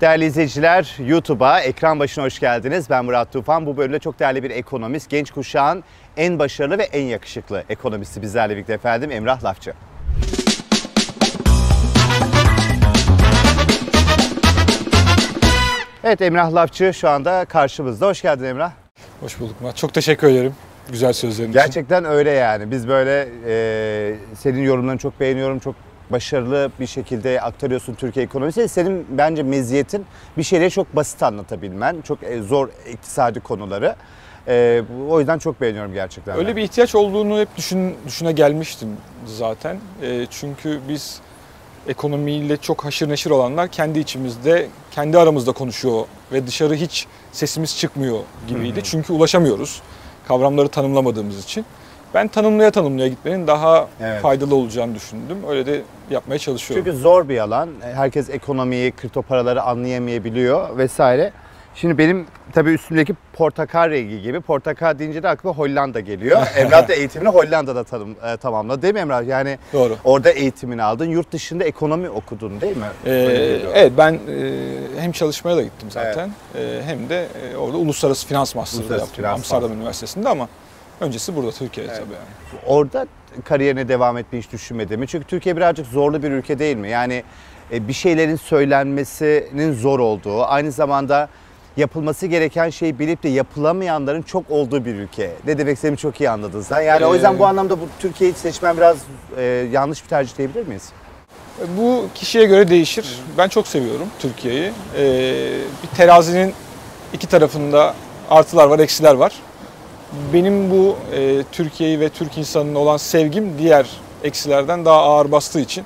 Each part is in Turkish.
Değerli izleyiciler, YouTube'a, ekran başına hoş geldiniz. Ben Murat Tufan. Bu bölümde çok değerli bir ekonomist, genç kuşağın en başarılı ve en yakışıklı ekonomisti bizlerle birlikte efendim Emrah Lafçı. Evet Emrah Lafçı şu anda karşımızda. Hoş geldin Emrah. Hoş bulduk Murat. Çok teşekkür ederim güzel sözlerin için. Gerçekten öyle yani. Biz böyle e, senin yorumlarını çok beğeniyorum. Çok başarılı bir şekilde aktarıyorsun Türkiye ekonomisi. Senin bence meziyetin bir şeyleri çok basit anlatabilmen. Çok e, zor iktisadi konuları. E, o yüzden çok beğeniyorum gerçekten. Öyle bir ihtiyaç olduğunu hep düşün, düşüne gelmiştim zaten. E, çünkü biz ekonomiyle çok haşır neşir olanlar kendi içimizde, kendi aramızda konuşuyor ve dışarı hiç sesimiz çıkmıyor gibiydi. Hı hı. Çünkü ulaşamıyoruz kavramları tanımlamadığımız için. Ben tanımlaya tanımlaya gitmenin daha evet. faydalı olacağını düşündüm. Öyle de yapmaya çalışıyorum. Çünkü zor bir alan. Herkes ekonomiyi, kripto paraları anlayamayabiliyor vesaire. Şimdi benim tabii üstümdeki portakal rengi gibi. Portakal deyince de aklıma Hollanda geliyor. Emrah da eğitimini Hollanda'da tanım, e, tamamladı değil mi Emrah? Yani Doğru. orada eğitimini aldın. Yurt dışında ekonomi okudun değil mi? Ee, evet ben e, hem çalışmaya da gittim zaten. E, hem de e, orada uluslararası finans master'ı yaptım finans Amsterdam Üniversitesi'nde ama öncesi burada Türkiye'de evet. tabii yani. Orada kariyerine devam etmeyi hiç düşünmedin mi? Çünkü Türkiye birazcık zorlu bir ülke değil mi? Yani e, bir şeylerin söylenmesinin zor olduğu, aynı zamanda yapılması gereken şeyi bilip de yapılamayanların çok olduğu bir ülke. Ne demek istediğimi çok iyi anladın sen. Yani ee, o yüzden bu anlamda bu Türkiye'yi seçmen biraz e, yanlış bir tercih diyebilir miyiz? Bu kişiye göre değişir. Ben çok seviyorum Türkiye'yi. Ee, bir terazinin iki tarafında artılar var, eksiler var. Benim bu e, Türkiye'yi ve Türk insanının olan sevgim diğer eksilerden daha ağır bastığı için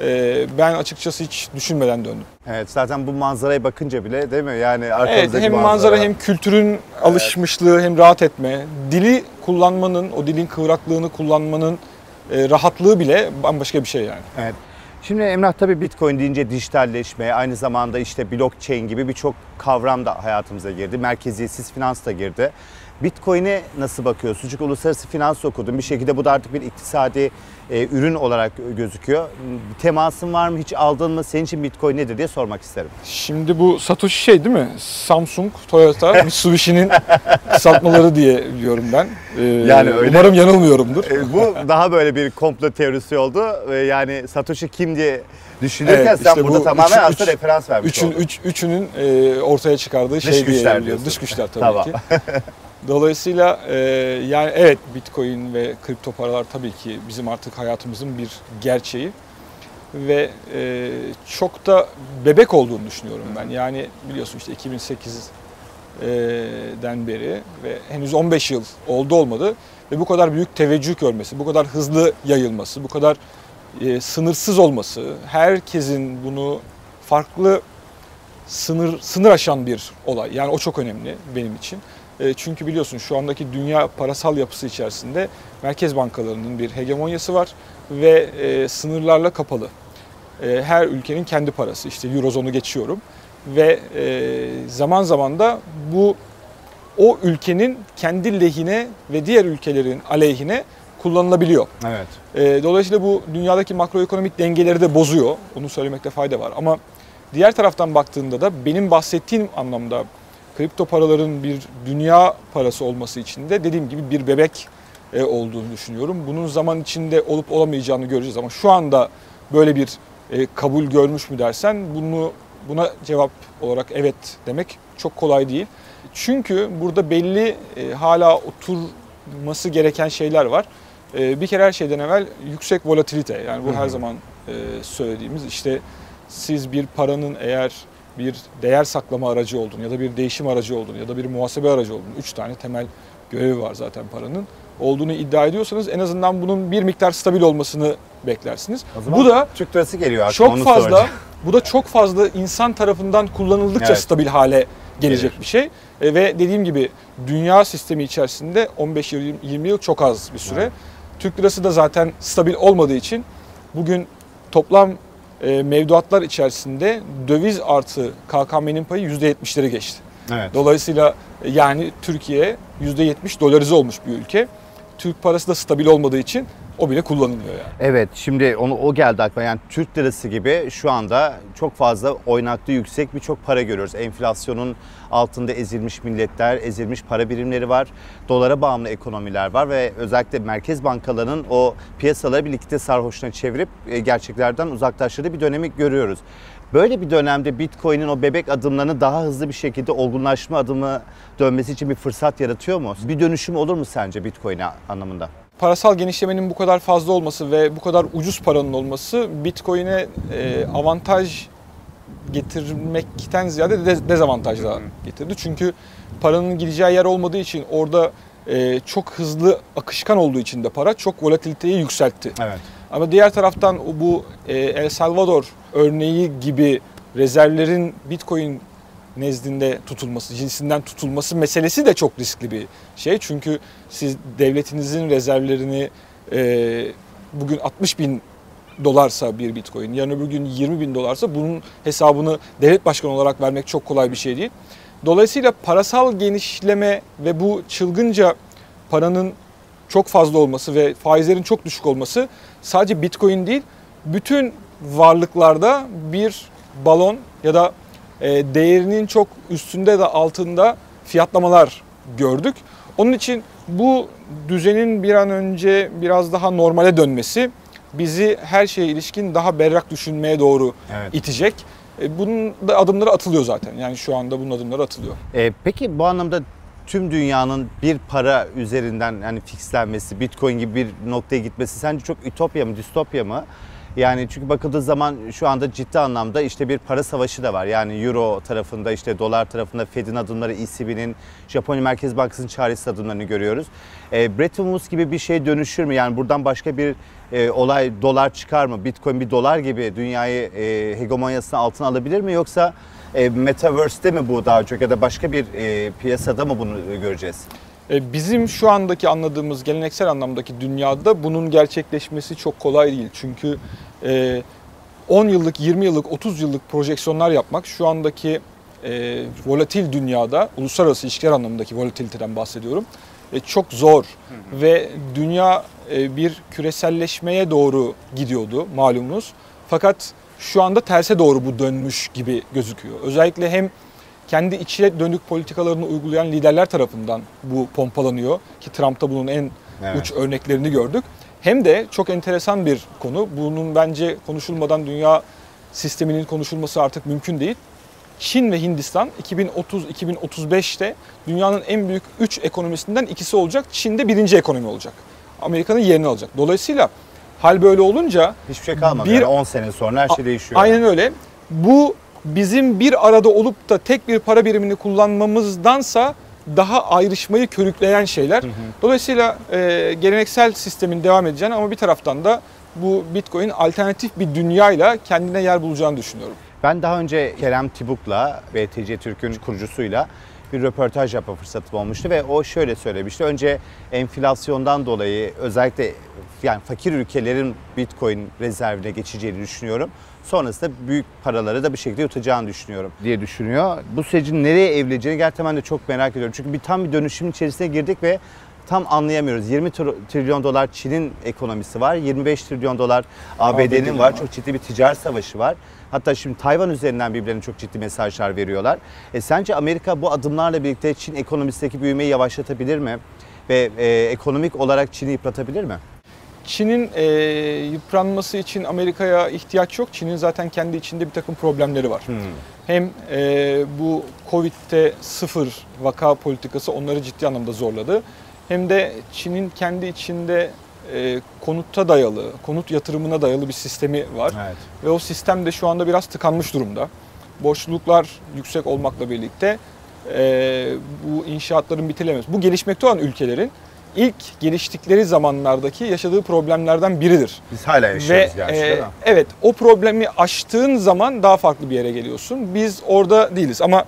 e, ben açıkçası hiç düşünmeden döndüm. Evet zaten bu manzaraya bakınca bile değil mi? Yani evet, hem manzara, manzara hem kültürün evet. alışmışlığı hem rahat etme, dili kullanmanın, o dilin kıvraklığını kullanmanın e, rahatlığı bile bambaşka bir şey yani. Evet. Şimdi Emrah tabii Bitcoin deyince dijitalleşme, aynı zamanda işte blockchain gibi birçok kavram da hayatımıza girdi. Merkeziyetsiz finans da girdi. Bitcoin'e nasıl bakıyorsun? Çünkü uluslararası finans okudun. Bir şekilde bu da artık bir iktisadi e, ürün olarak gözüküyor. Temasın var mı? Hiç aldın mı? Senin için Bitcoin nedir diye sormak isterim. Şimdi bu Satoshi şey değil mi? Samsung, Toyota, Mitsubishi'nin kısaltmaları diye biliyorum ben. Ee, yani öyle. Umarım yanılmıyorumdur. E, bu daha böyle bir komplo teorisi oldu. E, yani Satoshi kim diye düşünürken evet, işte sen burada tamamen üç, aslında üç, referans vermiş üçün, oldun. Üç, üçünün e, ortaya çıkardığı Dış şey güçler diye Dış güçler tabii tamam. ki. Dolayısıyla e, yani evet Bitcoin ve kripto paralar tabii ki bizim artık hayatımızın bir gerçeği ve e, çok da bebek olduğunu düşünüyorum ben. Yani biliyorsun işte 2008'den beri ve henüz 15 yıl oldu olmadı ve bu kadar büyük teveccüh görmesi, bu kadar hızlı yayılması, bu kadar e, sınırsız olması, herkesin bunu farklı sınır sınır aşan bir olay. Yani o çok önemli benim için. E, çünkü biliyorsun şu andaki dünya parasal yapısı içerisinde merkez bankalarının bir hegemonyası var ve e, sınırlarla kapalı. E, her ülkenin kendi parası işte Eurozon'u geçiyorum ve zaman zaman da bu o ülkenin kendi lehine ve diğer ülkelerin aleyhine kullanılabiliyor. Evet. dolayısıyla bu dünyadaki makroekonomik dengeleri de bozuyor. Onu söylemekte fayda var. Ama diğer taraftan baktığında da benim bahsettiğim anlamda kripto paraların bir dünya parası olması için de dediğim gibi bir bebek e, olduğunu düşünüyorum. Bunun zaman içinde olup olamayacağını göreceğiz ama şu anda böyle bir e, kabul görmüş mü dersen bunu buna cevap olarak evet demek çok kolay değil. Çünkü burada belli e, hala oturması gereken şeyler var. Bir kere her şeyden evvel yüksek volatilite yani bu her zaman söylediğimiz işte siz bir paranın eğer bir değer saklama aracı olduğunu ya da bir değişim aracı olduğunu ya da bir muhasebe aracı olduğunu, üç tane temel görevi var zaten paranın olduğunu iddia ediyorsanız en azından bunun bir miktar stabil olmasını beklersiniz. bu da Türk lirası geliyor aklıma çok fazla soracağım. bu da çok fazla insan tarafından kullanıldıkça evet. stabil hale gelecek Gelir. bir şey. E, ve dediğim gibi dünya sistemi içerisinde 15-20 yıl çok az bir süre. Evet. Türk lirası da zaten stabil olmadığı için bugün toplam mevduatlar içerisinde döviz artı KKM'nin payı %70'leri geçti. Evet. Dolayısıyla e, yani Türkiye %70 dolarize olmuş bir ülke. Türk parası da stabil olmadığı için o bile kullanılmıyor yani. Evet şimdi onu o geldi aklıma. Yani Türk lirası gibi şu anda çok fazla oynaklı yüksek birçok para görüyoruz. Enflasyonun altında ezilmiş milletler, ezilmiş para birimleri var. Dolara bağımlı ekonomiler var ve özellikle merkez bankalarının o piyasaları birlikte sarhoşuna çevirip e, gerçeklerden uzaklaştırdığı bir dönemi görüyoruz. Böyle bir dönemde Bitcoin'in o bebek adımlarını daha hızlı bir şekilde olgunlaşma adımı dönmesi için bir fırsat yaratıyor mu? Bir dönüşüm olur mu sence Bitcoin'e anlamında? Parasal genişlemenin bu kadar fazla olması ve bu kadar ucuz paranın olması Bitcoin'e e, avantaj getirmekten ziyade de dezavantajla getirdi. Çünkü paranın gideceği yer olmadığı için orada e, çok hızlı akışkan olduğu için de para çok volatiliteyi yükseltti. Evet. Ama diğer taraftan bu e, El Salvador örneği gibi rezervlerin Bitcoin nezdinde tutulması, cinsinden tutulması meselesi de çok riskli bir şey. Çünkü siz devletinizin rezervlerini e, bugün 60 bin dolarsa bir bitcoin, yarın öbür gün 20 bin dolarsa bunun hesabını devlet başkanı olarak vermek çok kolay bir şey değil. Dolayısıyla parasal genişleme ve bu çılgınca paranın çok fazla olması ve faizlerin çok düşük olması sadece bitcoin değil, bütün varlıklarda bir balon ya da değerinin çok üstünde de altında fiyatlamalar gördük. Onun için bu düzenin bir an önce biraz daha normale dönmesi bizi her şeye ilişkin daha berrak düşünmeye doğru Evet. itecek. E, Bunun da adımları atılıyor zaten. Yani şu anda bunun adımları atılıyor. E, peki bu anlamda tüm dünyanın bir para üzerinden yani fixlenmesi, Bitcoin gibi bir noktaya gitmesi sence çok ütopya mı, distopya mı? Yani çünkü bakıldığı zaman şu anda ciddi anlamda işte bir para savaşı da var. Yani Euro tarafında işte dolar tarafında Fed'in adımları, ECB'nin, Japonya Merkez Bankası'nın çaresiz adımlarını görüyoruz. E, Bretton Woods gibi bir şey dönüşür mü? Yani buradan başka bir e, olay dolar çıkar mı? Bitcoin bir dolar gibi dünyayı e, hegemonyasına altına alabilir mi? Yoksa e, Metaverse'te mi bu daha çok ya da başka bir e, piyasada mı bunu göreceğiz? E, Bizim şu andaki anladığımız geleneksel anlamdaki dünyada bunun gerçekleşmesi çok kolay değil. Çünkü e, 10 yıllık, 20 yıllık, 30 yıllık projeksiyonlar yapmak şu andaki e, volatil dünyada, uluslararası ilişkiler anlamındaki volatiliteden bahsediyorum, e, çok zor. Ve dünya e, bir küreselleşmeye doğru gidiyordu malumunuz. Fakat şu anda terse doğru bu dönmüş gibi gözüküyor. Özellikle hem kendi içe dönük politikalarını uygulayan liderler tarafından bu pompalanıyor ki Trump'ta bunun en Evet. uç örneklerini gördük. Hem de çok enteresan bir konu. Bunun bence konuşulmadan dünya sisteminin konuşulması artık mümkün değil. Çin ve Hindistan 2030-2035'te dünyanın en büyük 3 ekonomisinden ikisi olacak. Çin de birinci ekonomi olacak. Amerika'nın yerini alacak. Dolayısıyla hal böyle olunca Hiçbir şey kalmadı. Bir- yani 10 sene sonra her şey değişiyor. Aynen öyle. Bu bizim bir arada olup da tek bir para birimini kullanmamızdansa daha ayrışmayı körükleyen şeyler. Dolayısıyla e, geleneksel sistemin devam edeceğini ama bir taraftan da bu Bitcoin alternatif bir dünyayla kendine yer bulacağını düşünüyorum. Ben daha önce Kerem Tibuk'la BTC Türk'ün kurucusuyla bir röportaj yapma fırsatım olmuştu ve o şöyle söylemişti. Önce enflasyondan dolayı özellikle yani fakir ülkelerin Bitcoin rezervine geçeceğini düşünüyorum. Sonrasında büyük paraları da bir şekilde yutacağını düşünüyorum diye düşünüyor. Bu sürecin nereye evrileceğini gerçekten ben de çok merak ediyorum. Çünkü bir tam bir dönüşüm içerisine girdik ve tam anlayamıyoruz. 20 tr- trilyon dolar Çin'in ekonomisi var. 25 trilyon dolar ABD'nin ABD'nin var. var. Çok ciddi bir ticaret savaşı var. Hatta şimdi Tayvan üzerinden birbirlerine çok ciddi mesajlar veriyorlar. E, sence Amerika bu adımlarla birlikte Çin ekonomisindeki büyümeyi yavaşlatabilir mi? Ve e, ekonomik olarak Çin'i yıpratabilir mi? Çin'in e, yıpranması için Amerika'ya ihtiyaç yok. Çin'in zaten kendi içinde bir takım problemleri var. Hem e, bu Covid'de sıfır vaka politikası onları ciddi anlamda zorladı. Hem de Çin'in kendi içinde e, konutta dayalı, konut yatırımına dayalı bir sistemi var. Evet. Ve o sistem de şu anda biraz tıkanmış durumda. Borçluluklar yüksek olmakla birlikte e, bu inşaatların bitirilmesi. Bu gelişmekte olan ülkelerin ilk geliştikleri zamanlardaki yaşadığı problemlerden biridir. Biz hala yaşıyoruz Ve gerçi e, evet o problemi aştığın zaman daha farklı bir yere geliyorsun. Biz orada değiliz ama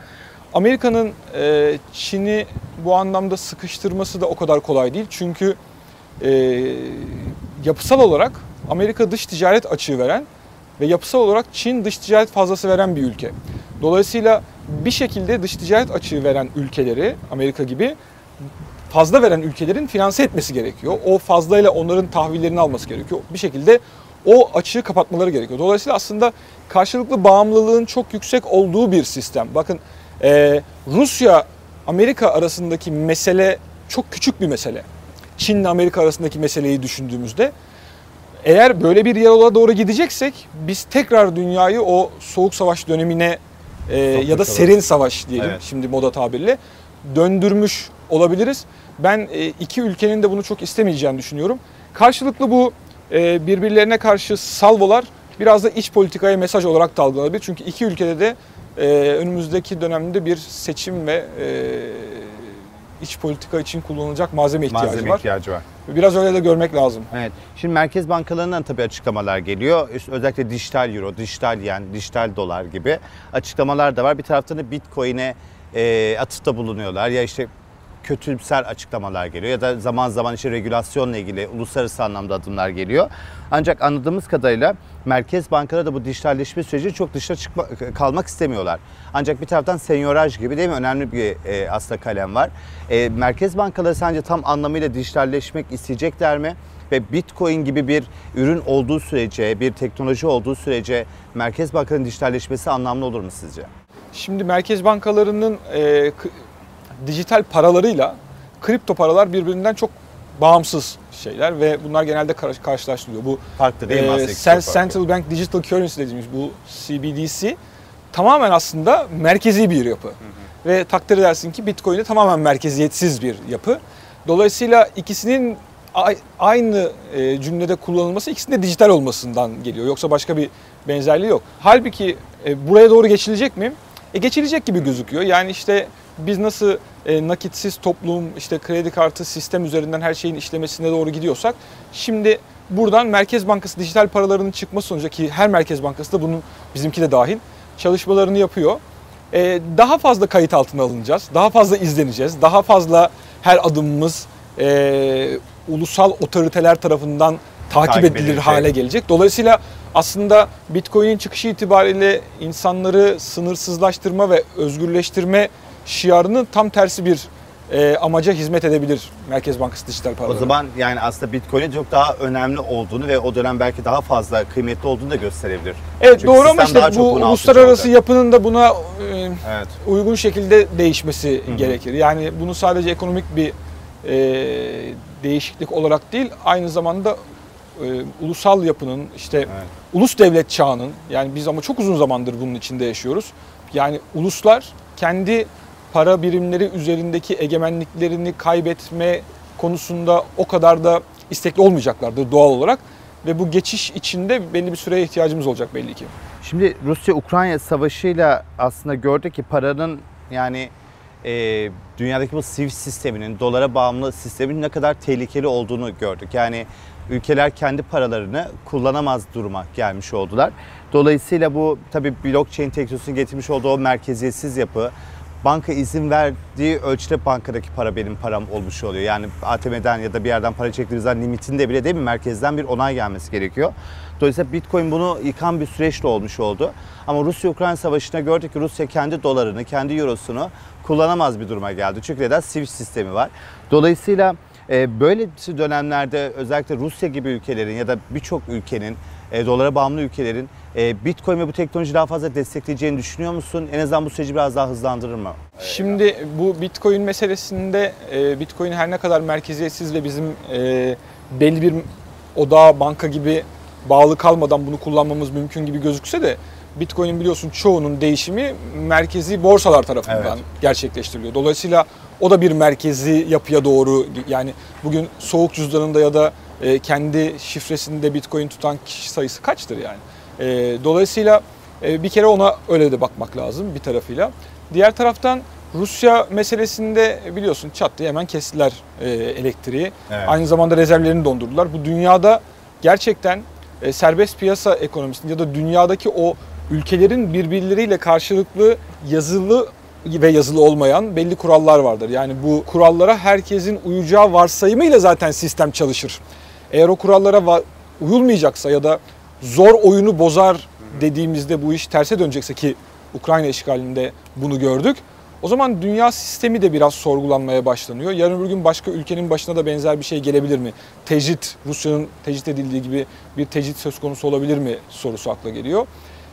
Amerika'nın e, Çin'i bu anlamda sıkıştırması da o kadar kolay değil. Çünkü e, yapısal olarak Amerika dış ticaret açığı veren ve yapısal olarak Çin dış ticaret fazlası veren bir ülke. Dolayısıyla bir şekilde dış ticaret açığı veren ülkeleri Amerika gibi fazla veren ülkelerin finanse etmesi gerekiyor. O fazlayla onların tahvillerini alması gerekiyor. Bir şekilde o açığı kapatmaları gerekiyor. Dolayısıyla aslında karşılıklı bağımlılığın çok yüksek olduğu bir sistem. Bakın e, Rusya Amerika arasındaki mesele çok küçük bir mesele. Çin ile Amerika arasındaki meseleyi düşündüğümüzde eğer böyle bir yola doğru gideceksek biz tekrar dünyayı o soğuk savaş dönemine e, ya da serin savaş diyelim Evet. şimdi moda tabirle döndürmüş olabiliriz. Ben e, iki ülkenin de bunu çok istemeyeceğini düşünüyorum. Karşılıklı bu e, birbirlerine karşı salvolar biraz da iç politikaya mesaj olarak da algılanabilir. Çünkü iki ülkede de e, önümüzdeki dönemde bir seçim ve iç politika için kullanılacak malzeme ihtiyacı Malzeme var. ihtiyacı var. Biraz öyle de görmek lazım. Evet. Şimdi merkez bankalarından tabii açıklamalar geliyor. Özellikle dijital euro, dijital yen, dijital dolar gibi açıklamalar da var. Bir taraftan da Bitcoin'e e, atıfta bulunuyorlar. Ya işte kötümser açıklamalar geliyor ya da zaman zaman işte regülasyonla ilgili uluslararası anlamda adımlar geliyor. Ancak anladığımız kadarıyla merkez bankaları da bu dijitalleşme süreci çok dışta çıkma, kalmak istemiyorlar. Ancak bir taraftan senyoraj gibi değil mi önemli bir e, aslında kalem var. E, merkez bankaları sence tam anlamıyla dijitalleşmek isteyecekler mi? Ve Bitcoin gibi bir ürün olduğu sürece, bir teknoloji olduğu sürece merkez bankaların dijitalleşmesi anlamlı olur mu sizce? Şimdi merkez bankalarının e, dijital paralarıyla kripto paralar birbirinden çok bağımsız şeyler ve bunlar genelde kar- karşılaştırılıyor. Bu Farklı değil mi e, ikisi farklı. Central Bank Digital Currency dediğimiz bu CBDC tamamen aslında merkezi bir yapı. Ve takdir edersin ki Bitcoin de tamamen merkeziyetsiz bir yapı. Dolayısıyla ikisinin aynı e, cümlede kullanılması ikisinin de dijital olmasından geliyor. Yoksa başka bir benzerliği yok. Halbuki e, buraya doğru geçilecek mi? E, geçilecek gibi gözüküyor. Yani işte biz nasıl e, nakitsiz toplum, işte kredi kartı sistem üzerinden her şeyin işlemesine doğru gidiyorsak şimdi buradan Merkez Bankası dijital paralarının çıkması sonucu ki her Merkez Bankası da bunun bizimki de dahil çalışmalarını yapıyor. E, daha fazla kayıt altına alınacağız, daha fazla izleneceğiz, daha fazla her adımımız e, ulusal otoriteler tarafından takip, Takip edilir hale gelecek. Dolayısıyla aslında Bitcoin'in çıkışı itibariyle insanları sınırsızlaştırma ve özgürleştirme şiarının tam tersi bir e, amaca hizmet edebilir Merkez Bankası dijital O paraları. zaman yani aslında Bitcoin'in çok daha önemli olduğunu ve o dönem belki daha fazla kıymetli olduğunu da gösterebilir. evet Çünkü doğru ama işte bu uluslararası olacak. yapının da buna e, Evet. uygun şekilde değişmesi gerekir. Yani bunu sadece ekonomik bir e, değişiklik olarak değil, aynı zamanda e, ulusal yapının işte Evet. ulus devlet çağının yani biz ama çok uzun zamandır bunun içinde yaşıyoruz. Yani uluslar kendi para birimleri üzerindeki egemenliklerini kaybetme konusunda o kadar da istekli olmayacaklardır doğal olarak ve bu geçiş içinde belli bir süreye ihtiyacımız olacak belli ki. Şimdi Rusya-Ukrayna savaşıyla aslında gördük ki paranın yani e, dünyadaki bu Swift sisteminin, dolara bağımlı sistemin ne kadar tehlikeli olduğunu gördük. Yani ülkeler kendi paralarını kullanamaz duruma gelmiş oldular. Dolayısıyla bu tabii blockchain teknolojisinin getirmiş olduğu o merkeziyetsiz yapı, banka izin verdiği ölçüde bankadaki para benim param olmuş oluyor. Yani ATM'den ya da bir yerden para çektiğinizden limitinde bile değil mi merkezden bir onay gelmesi gerekiyor. Dolayısıyla Bitcoin bunu yıkan bir süreçle olmuş oldu. Ama Rusya-Ukrayna savaşında gördük ki Rusya kendi dolarını, kendi eurosunu kullanamaz bir duruma geldi. Çünkü neden? Swift sistemi var. Dolayısıyla e, böyle dönemlerde özellikle Rusya gibi ülkelerin ya da birçok ülkenin, e, dolara bağımlı ülkelerin e, Bitcoin ve bu teknoloji daha fazla destekleyeceğini düşünüyor musun? En azından bu süreci biraz daha hızlandırır mı? Şimdi bu Bitcoin meselesinde e, Bitcoin her ne kadar merkeziyetsiz ve bizim e, belli bir odağa banka gibi bağlı kalmadan bunu kullanmamız mümkün gibi gözükse de Bitcoin'in biliyorsun çoğunun değişimi merkezi borsalar tarafından Evet. gerçekleştiriliyor. Dolayısıyla o da bir merkezi yapıya doğru yani bugün soğuk cüzdanında ya da e, kendi şifresinde Bitcoin tutan kişi sayısı kaçtır yani? E, dolayısıyla e, bir kere ona öyle de bakmak lazım bir tarafıyla. Diğer taraftan Rusya meselesinde biliyorsun çat diye hemen kestiler e, elektriği. Evet. Aynı zamanda rezervlerini dondurdular. Bu dünyada gerçekten e, serbest piyasa ekonomisinde ya da dünyadaki o ülkelerin birbirleriyle karşılıklı yazılı ve yazılı olmayan belli kurallar vardır. Yani bu kurallara herkesin uyacağı varsayımıyla zaten sistem çalışır. Eğer o kurallara uyulmayacaksa ya da zor oyunu bozar dediğimizde bu iş terse dönecekse ki Ukrayna işgalinde bunu gördük. O zaman dünya sistemi de biraz sorgulanmaya başlanıyor. Yarın öbür gün başka ülkenin başına da benzer bir şey gelebilir mi? Tecrit, Rusya'nın tecrit edildiği gibi bir tecrit söz konusu olabilir mi sorusu akla geliyor.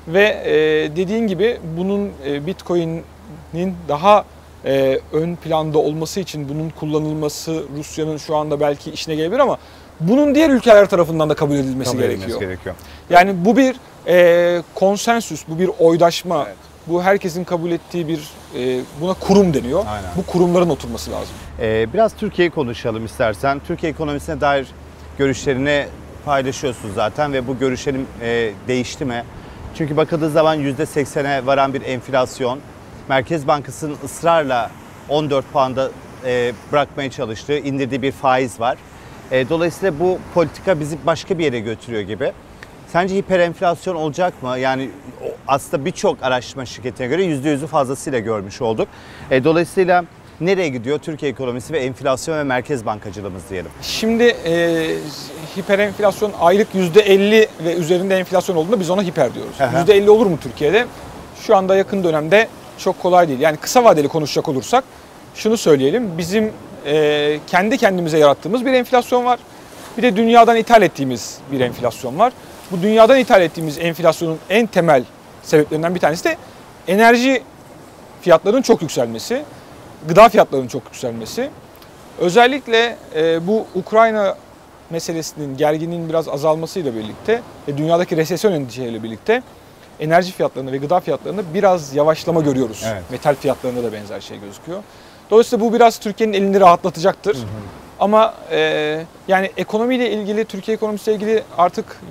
Ve e, dediğin gibi bunun e, Bitcoin'in daha e, ön planda olması için bunun kullanılması Rusya'nın şu anda belki işine gelebilir ama bunun diğer ülkeler tarafından da kabul edilmesi Kabul gerekiyor. gerekiyor. Yani bu bir e, konsensüs, bu bir oydaşma, Evet. bu herkesin kabul ettiği bir e, buna kurum deniyor. Aynen. Bu kurumların oturması lazım. Ee, biraz Türkiye'yi konuşalım istersen. Türkiye ekonomisine dair görüşlerini paylaşıyorsun zaten ve bu görüşlerin e, değişti mi? Çünkü bakıldığı zaman %80'e varan bir enflasyon. Merkez Bankası'nın ısrarla 14 puanda e, bırakmaya çalıştığı, indirdiği bir faiz var. E, dolayısıyla bu politika bizi başka bir yere götürüyor gibi. Sence hiperenflasyon olacak mı? Yani aslında birçok araştırma şirketine göre %100'ü fazlasıyla görmüş olduk. E, dolayısıyla nereye gidiyor Türkiye ekonomisi ve enflasyon ve merkez bankacılığımız diyelim? Şimdi e, hiperenflasyon aylık %50 ve üzerinde enflasyon olduğunda biz ona hiper diyoruz. Aha. %50 olur mu Türkiye'de? Şu anda yakın dönemde çok kolay değil. Yani kısa vadeli konuşacak olursak şunu söyleyelim. Bizim e, kendi kendimize yarattığımız bir enflasyon var. Bir de dünyadan ithal ettiğimiz bir enflasyon var. Bu dünyadan ithal ettiğimiz enflasyonun en temel sebeplerinden bir tanesi de enerji fiyatlarının çok yükselmesi, gıda fiyatlarının çok yükselmesi. Özellikle e, bu Ukrayna meselesinin gerginliğin biraz azalmasıyla birlikte ve dünyadaki resesyon endişeleriyle birlikte enerji fiyatlarında ve gıda fiyatlarında biraz yavaşlama görüyoruz. Evet. Metal fiyatlarında da benzer şey gözüküyor. Dolayısıyla bu biraz Türkiye'nin elini rahatlatacaktır. Ama e, yani ekonomiyle ilgili, Türkiye ekonomisiyle ilgili artık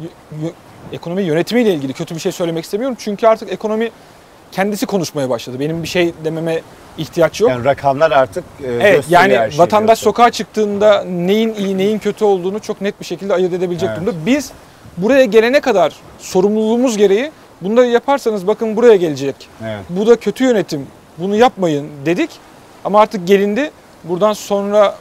ekonomi yönetimiyle ilgili kötü bir şey söylemek istemiyorum. Çünkü artık ekonomi kendisi konuşmaya başladı. Benim bir şey dememe ihtiyaç yok. Yani rakamlar artık e, Evet yani her şeyi vatandaş diyorsun. sokağa çıktığında neyin iyi neyin kötü olduğunu çok net bir şekilde ayırt edebilecek Evet. durumda. Biz buraya gelene kadar sorumluluğumuz gereği bunları yaparsanız bakın buraya gelecek. Evet. Bu da kötü yönetim. Bunu yapmayın dedik. Ama artık gelindi. Buradan sonra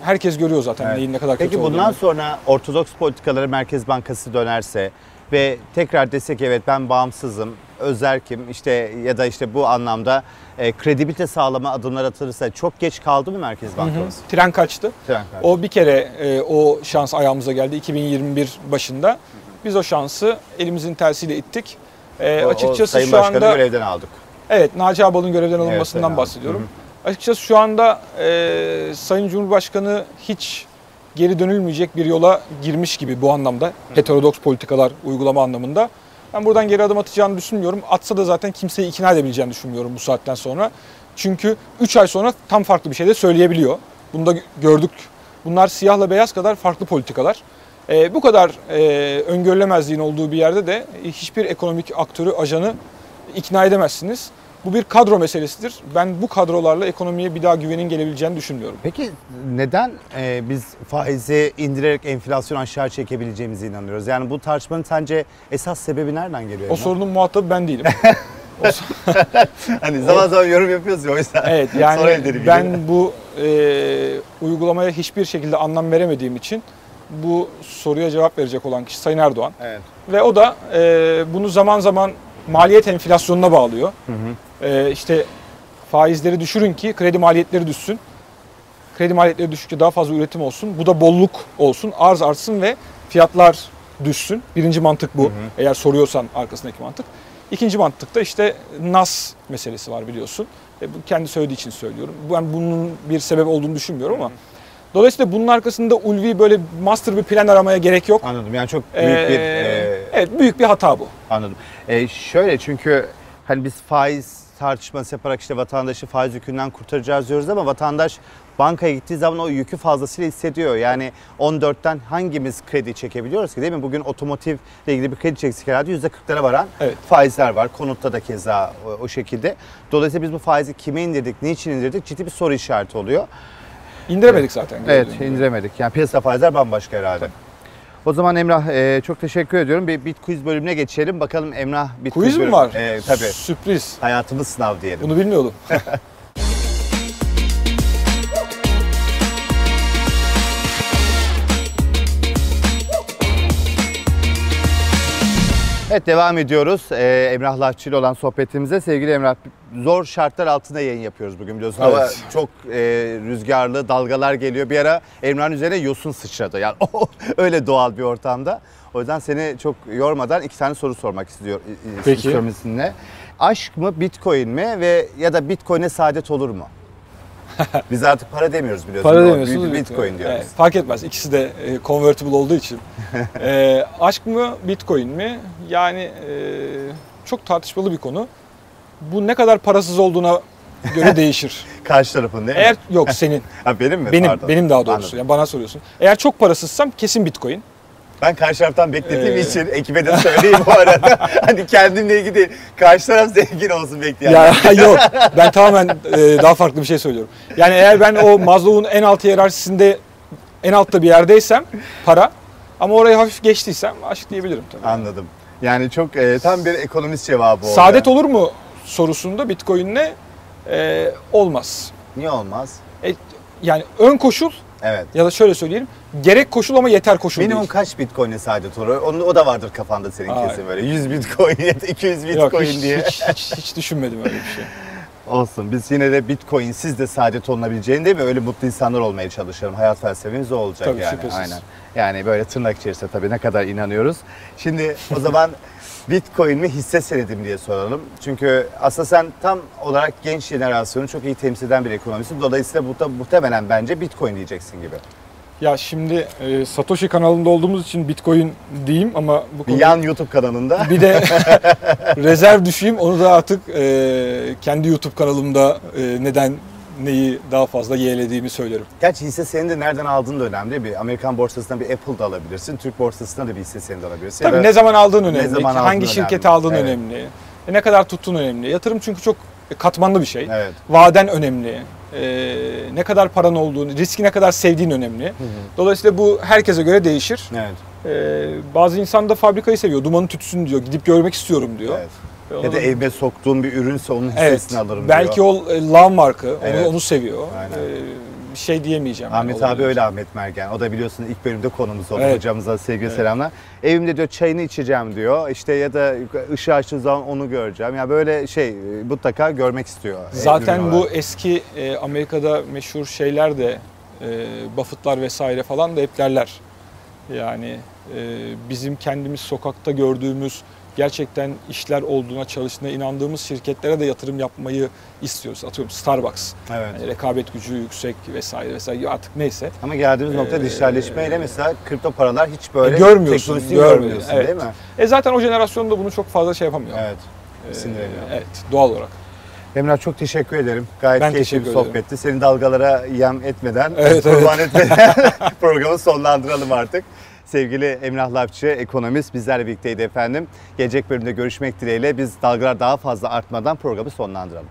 herkes görüyor zaten Evet. neyin ne kadar kötü Peki olduğunu. bundan sonra ortodoks politikalara Merkez Bankası dönerse ve tekrar desek evet ben bağımsızım, özerkim işte ya da işte bu anlamda e, kredibilite sağlama adımlar atılırsa çok geç kaldı mı Merkez Hı hı. Bankamız? Tren kaçtı. Tren karşı. O bir kere e, o şans ayağımıza geldi 2021 başında. Biz o şansı elimizin tersiyle ittik. E, O- o açıkçası Sayın şu Başkanı anda görevden aldık. Evet, Naci Ağbal'ın görevden Evet, alınmasından Sayın bahsediyorum. Ağbal. Açıkçası şu anda e, Sayın Cumhurbaşkanı hiç geri dönülmeyecek bir yola girmiş gibi bu anlamda. Heterodoks politikalar uygulama anlamında. Ben buradan geri adım atacağını düşünmüyorum. Atsa da zaten kimseyi ikna edebileceğini düşünmüyorum bu saatten sonra. Çünkü 3 ay sonra tam farklı bir şey de söyleyebiliyor. Bunu da gördük. Bunlar siyahla beyaz kadar farklı politikalar. E, bu kadar e, öngörülemezliğin olduğu bir yerde de hiçbir ekonomik aktörü, ajanı ikna edemezsiniz. Bu bir kadro meselesidir. Ben bu kadrolarla ekonomiye bir daha güvenin gelebileceğini düşünmüyorum. Peki neden e, biz faizi indirerek enflasyonu aşağı çekebileceğimize inanıyoruz? Yani bu tartışmanın sence esas sebebi nereden geliyor? O sorunun muhatabı ben değilim. Hani zaman zaman yorum yapıyoruz ya o yüzden. evet yani ben bu e, uygulamaya hiçbir şekilde anlam veremediğim için bu soruya cevap verecek olan kişi Sayın Erdoğan. Evet. Ve o da e, bunu zaman zaman maliyet enflasyonuna bağlıyor. Hı hı. E, işte faizleri düşürün ki kredi maliyetleri düşsün. Kredi maliyetleri düşükçe daha fazla üretim olsun. Bu da bolluk olsun, arz artsın ve fiyatlar düşsün. Birinci mantık bu. Hı hı. Eğer soruyorsan arkasındaki mantık. İkinci mantıkta işte nas meselesi var biliyorsun. E, bu kendi söylediği için söylüyorum. Ben bunun bir sebep olduğunu düşünmüyorum ama. Dolayısıyla bunun arkasında ulvi böyle master bir plan aramaya gerek yok. Anladım. Yani çok büyük bir Ee, e, evet büyük bir hata bu. Anladım. Ee, şöyle çünkü hani biz faiz tartışması yaparak işte vatandaşı faiz yükünden kurtaracağız diyoruz ama vatandaş bankaya gittiği zaman o yükü fazlasıyla hissediyor. Yani 14'ten hangimiz kredi çekebiliyoruz ki değil mi? Bugün otomotivle ilgili bir kredi çeksek herhalde %40'lara varan Evet. faizler var. Konutta da keza o, o şekilde. Dolayısıyla biz bu faizi kime indirdik, niçin indirdik ciddi bir soru işareti oluyor. İndiremedik zaten. Evet gibi. indiremedik. Yani piyasa faizler bambaşka herhalde. O zaman Emrah e, çok teşekkür ediyorum. Bir bit quiz bölümüne geçelim. Bakalım Emrah bit Quiz mi var? E, tabii. Sürpriz. Hayatımız sınav diyelim. Bunu bilmiyordum. Evet devam ediyoruz. Ee, Emrah Lafçı ile olan sohbetimize. Sevgili Emrah zor şartlar altında yayın yapıyoruz bugün biliyorsun. Hava Evet. çok e, rüzgarlı, dalgalar geliyor. Bir ara Emrah'ın üzerine yosun sıçradı. Yani öyle doğal bir ortamda. O yüzden seni çok yormadan iki tane soru sormak istiyor, Peki. istiyorum sizinle. Aşk mı, bitcoin mi ve ya da bitcoin'e saadet olur mu? Biz artık para demiyoruz biliyorsun. Para demiyorsunuz. Bitcoin diyoruz. Evet, fark etmez. İkisi de e, convertible olduğu için. E, aşk mı, bitcoin mi? Yani e, çok tartışmalı bir konu. Bu ne kadar parasız olduğuna göre değişir. Karşı tarafın değil mi? Eğer yok senin, Ha, benim mi? benim, Pardon. benim daha doğrusu. Anladım. Yani bana soruyorsun. Eğer çok parasızsam kesin bitcoin. Ben karşı taraftan beklediğim Ee, için ekibe de söyleyeyim bu arada. hani kendimle ilgili. Karşı taraf zengin olsun bekleyen. Ya yok. Ben tamamen e, daha farklı bir şey söylüyorum. Yani eğer ben o Maslow'un en alt hiyerarşisinde en altta bir yerdeysem para ama orayı hafif geçtiysem aşk diyebilirim tabii. Anladım. Yani çok e, tam bir ekonomist cevabı oldu. Saadet olur mu sorusunda Bitcoin'le e, olmaz. Niye olmaz? E, yani ön koşul Evet. ya da şöyle söyleyelim gerek koşul ama yeter koşul Minimum değil. kaç bitcoin'e saadet olur? Onu, o da vardır kafanda senin Hayır. kesin böyle. 100 bitcoin ya da 200 bitcoin Yok hiç, diye. hiç, hiç, hiç düşünmedim öyle bir şey. Olsun. Biz yine de bitcoin'siz de saadet olunabileceğini değil mi? Öyle mutlu insanlar olmaya çalışalım. Hayat felsefemiz o olacak Tabii, yani. şüphesiz. Aynen. Yani böyle tırnak içerisinde tabii ne kadar inanıyoruz. Şimdi o zaman Bitcoin mi hisse senedi mi diye soralım. Çünkü aslında sen tam olarak genç jenerasyonu çok iyi temsil eden bir ekonomistsin. Dolayısıyla bu da muhtemelen bence Bitcoin diyeceksin gibi. Ya şimdi e, Satoshi kanalında olduğumuz için Bitcoin diyeyim ama bu konuda yan YouTube kanalında. bir de rezerv düşeyim onu da artık e, kendi YouTube kanalımda e, neden neyi daha fazla yeğlediğimi söylerim. Gerçi hisse senedi de nereden aldığın da önemli. Bir Amerikan borsasından bir Apple da alabilirsin. Türk borsasından da bir hisse senedi alabilirsin. Tabii ne zaman aldığın önemli, zaman aldığın hangi önemli. şirketi aldığın Evet. önemli, e, ne kadar tuttuğun önemli. Yatırım çünkü çok katmanlı bir şey. Evet. Vaden önemli, e, ne kadar paran olduğunu, riski ne kadar sevdiğin önemli. Dolayısıyla bu herkese göre değişir. Evet. E, bazı insan da fabrikayı seviyor, dumanı tütsün diyor, gidip görmek istiyorum diyor. evet. Ona Ya da evime soktuğum bir ürünse onun Evet. hissesini alırım Belki diyor. o e, lav markı, onu, Evet. onu seviyor. Aynen. E, bir şey diyemeyeceğim. yani Ahmet olabilir. abi öyle Ahmet Mergen. O da biliyorsun ilk bölümde konumuz oldu. Evet. Hocamıza sevgili Evet. selamlar. Evimde diyor çayını içeceğim diyor. İşte ya da ışığı açtığı zaman onu göreceğim. Ya böyle şey e, mutlaka görmek istiyor. e, Zaten bu eski e, Amerika'da meşhur şeyler de e, Buffett'lar vesaire falan da hep derler. Yani e, bizim kendimiz sokakta gördüğümüz gerçekten işler olduğuna çalıştığına inandığımız şirketlere de yatırım yapmayı istiyoruz. Atıyorum Starbucks. Evet. Yani rekabet gücü yüksek vesaire vesaire artık neyse. Ama geldiğimiz nokta Ee, dijitalleşmeyle mesela kripto paralar hiç böyle E, görmüyorsun, görmüyorsun evet. değil mi? E zaten o jenerasyon da bunu çok fazla şey yapamıyor. Evet. E, sindiremiyor. evet doğal olarak. Emrah çok teşekkür ederim. Gayet Ben keyifli bir teşekkür ederim. sohbetti. Seni dalgalara yem etmeden, Evet, kurban etmeden programı sonlandıralım artık. Sevgili Emrah Lafçı, ekonomist bizlerle birlikteydi efendim. Gelecek bölümde görüşmek dileğiyle biz dalgalar daha fazla artmadan programı sonlandıralım.